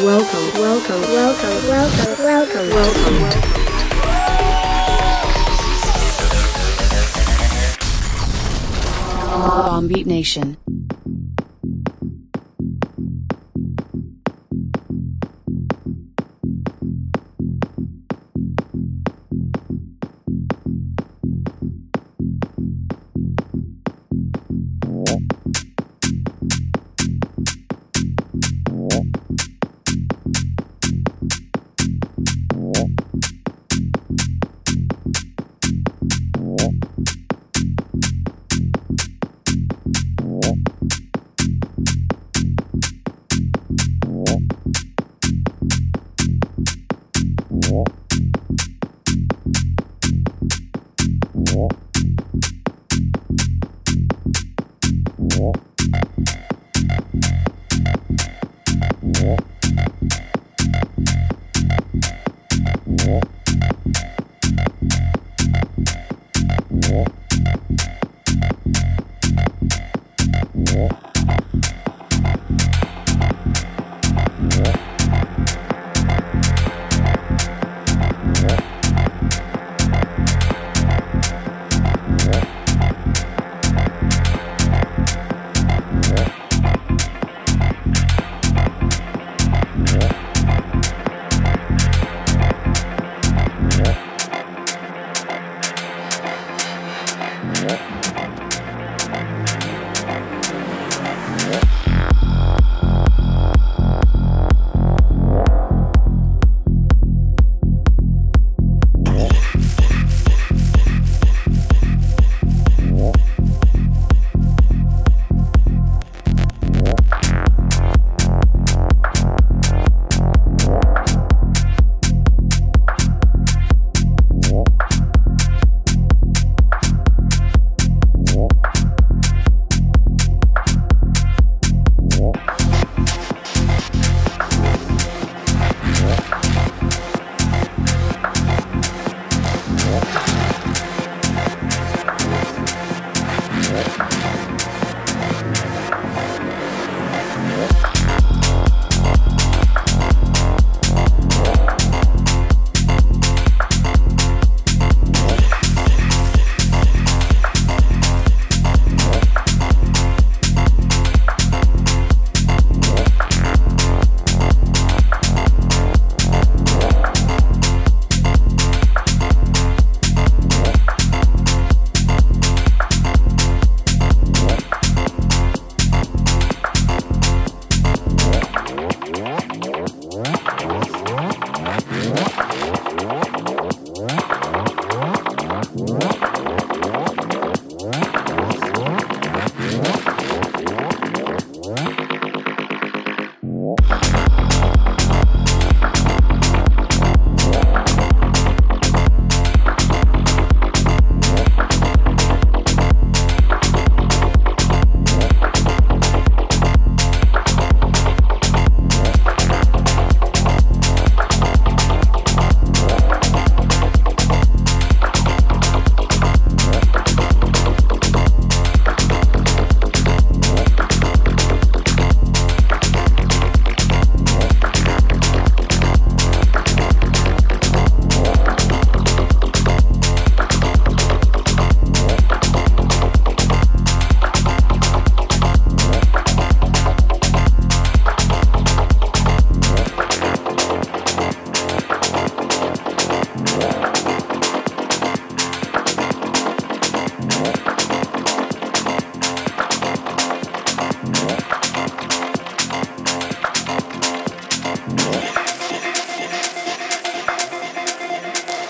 Welcome, welcome, welcome, welcome, welcome, welcome. Bombeat Nation.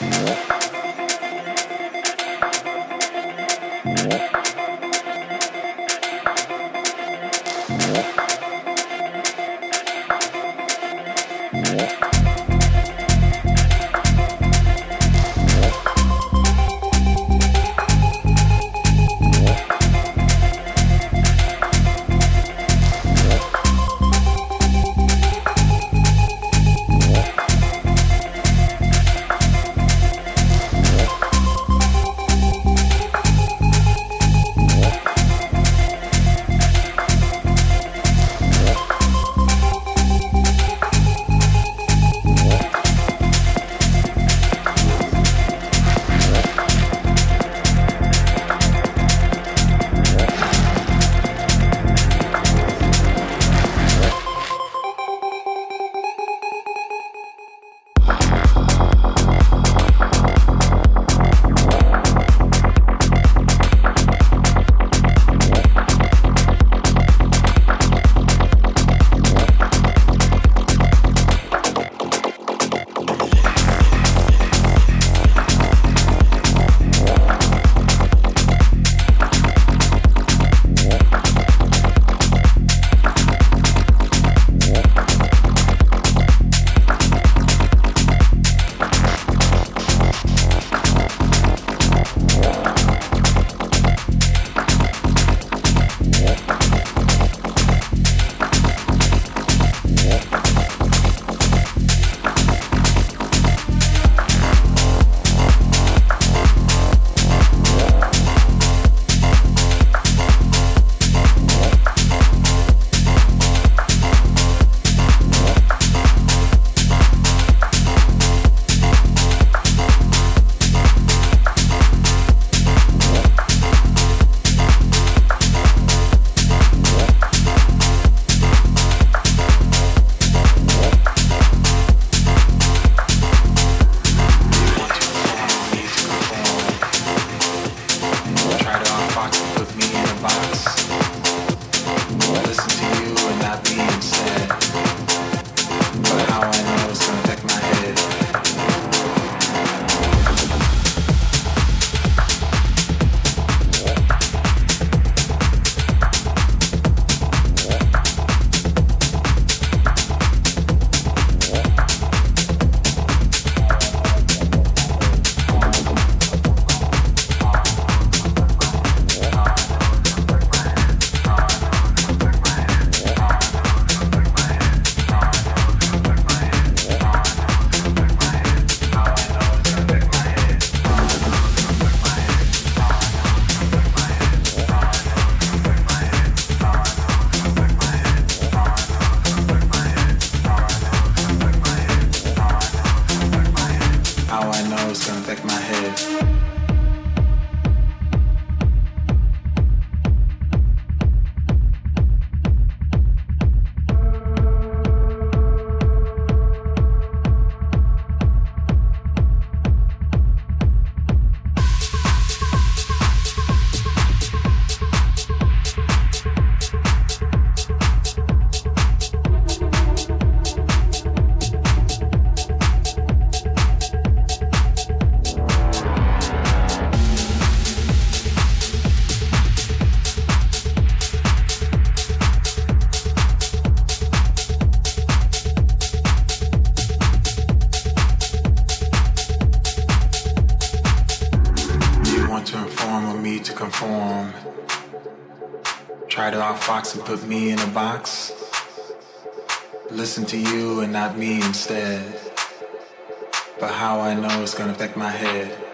Yeah. Put me in a box. Listen to you and not me instead. But how I know it's gonna affect my head.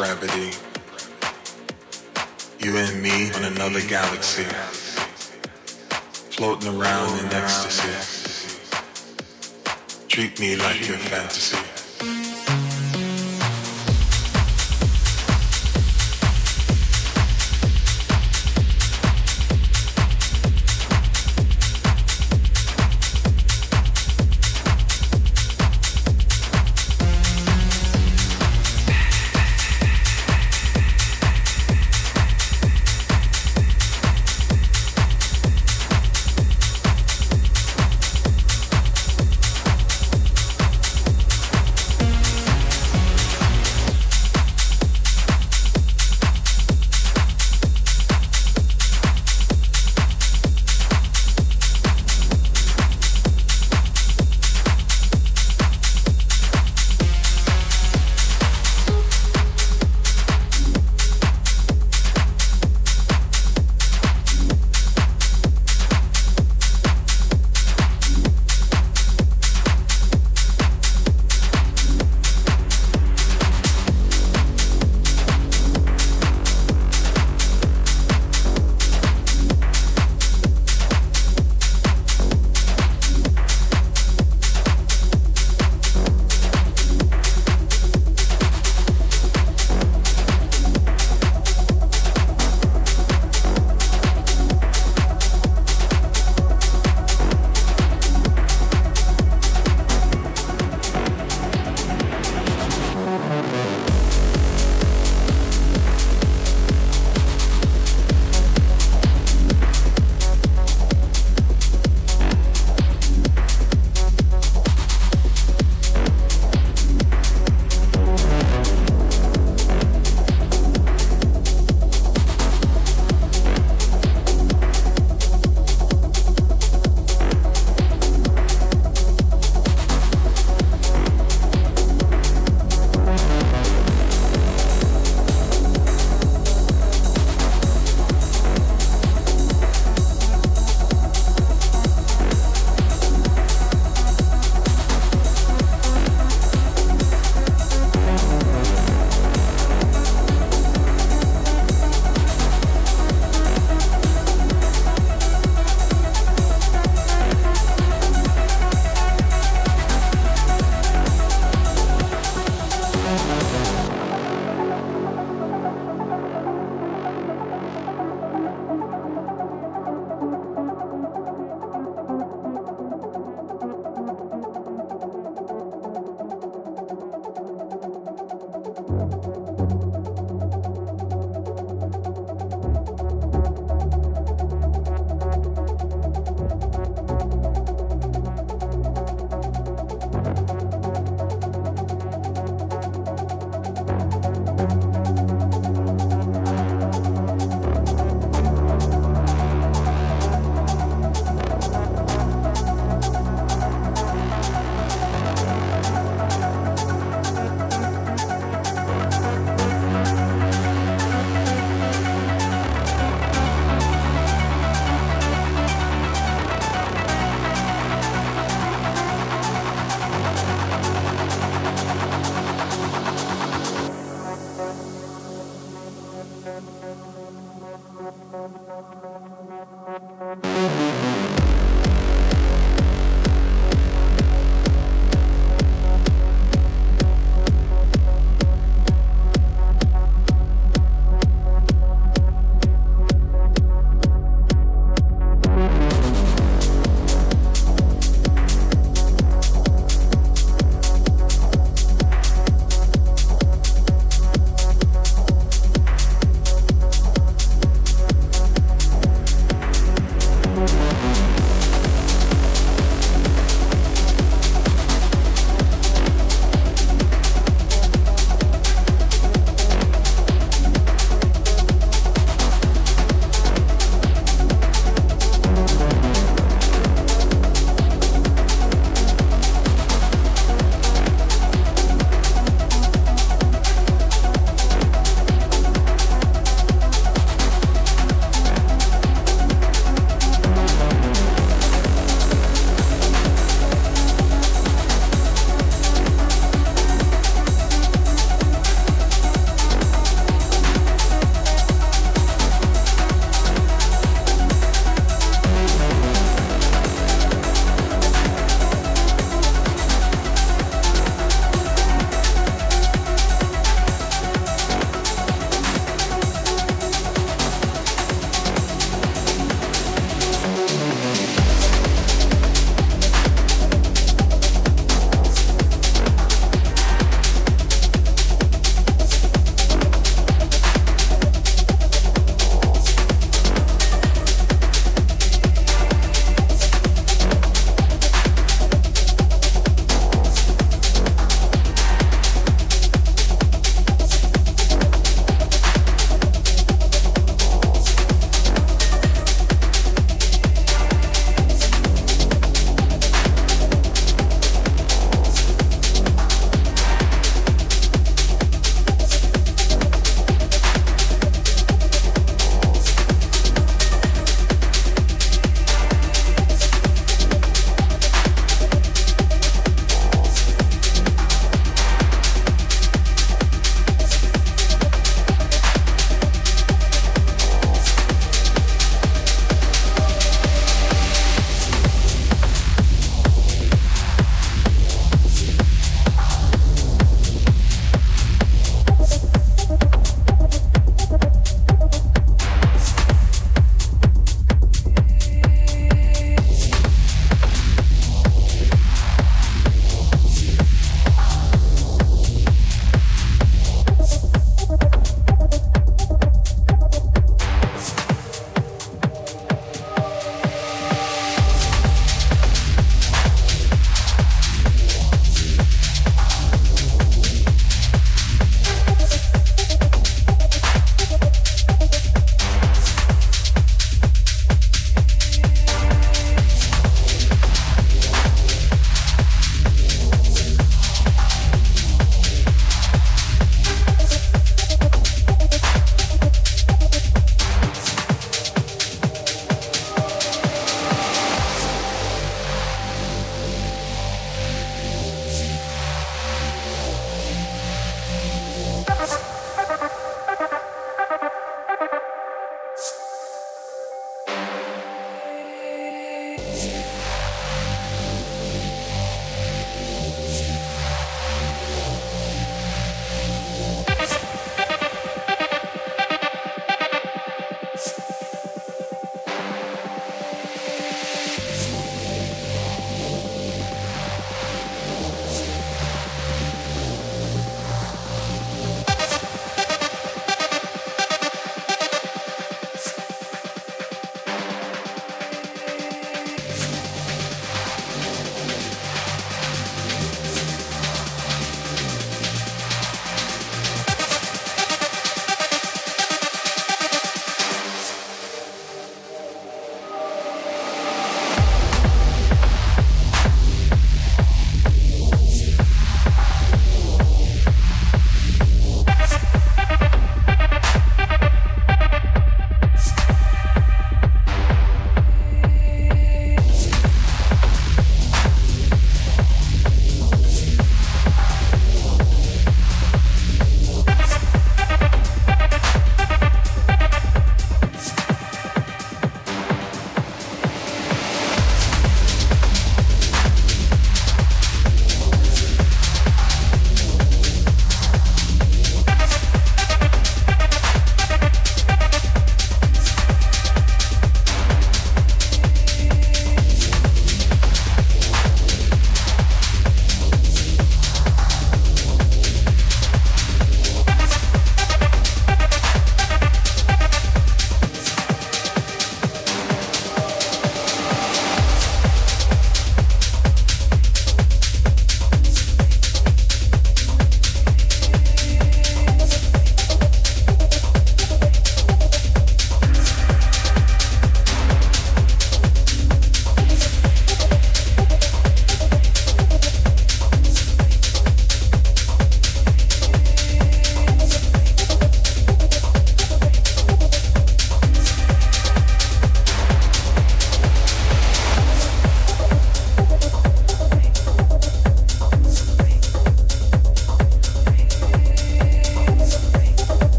gravity. You and me on another galaxy, floating around in ecstasy. Treat me like your fantasy.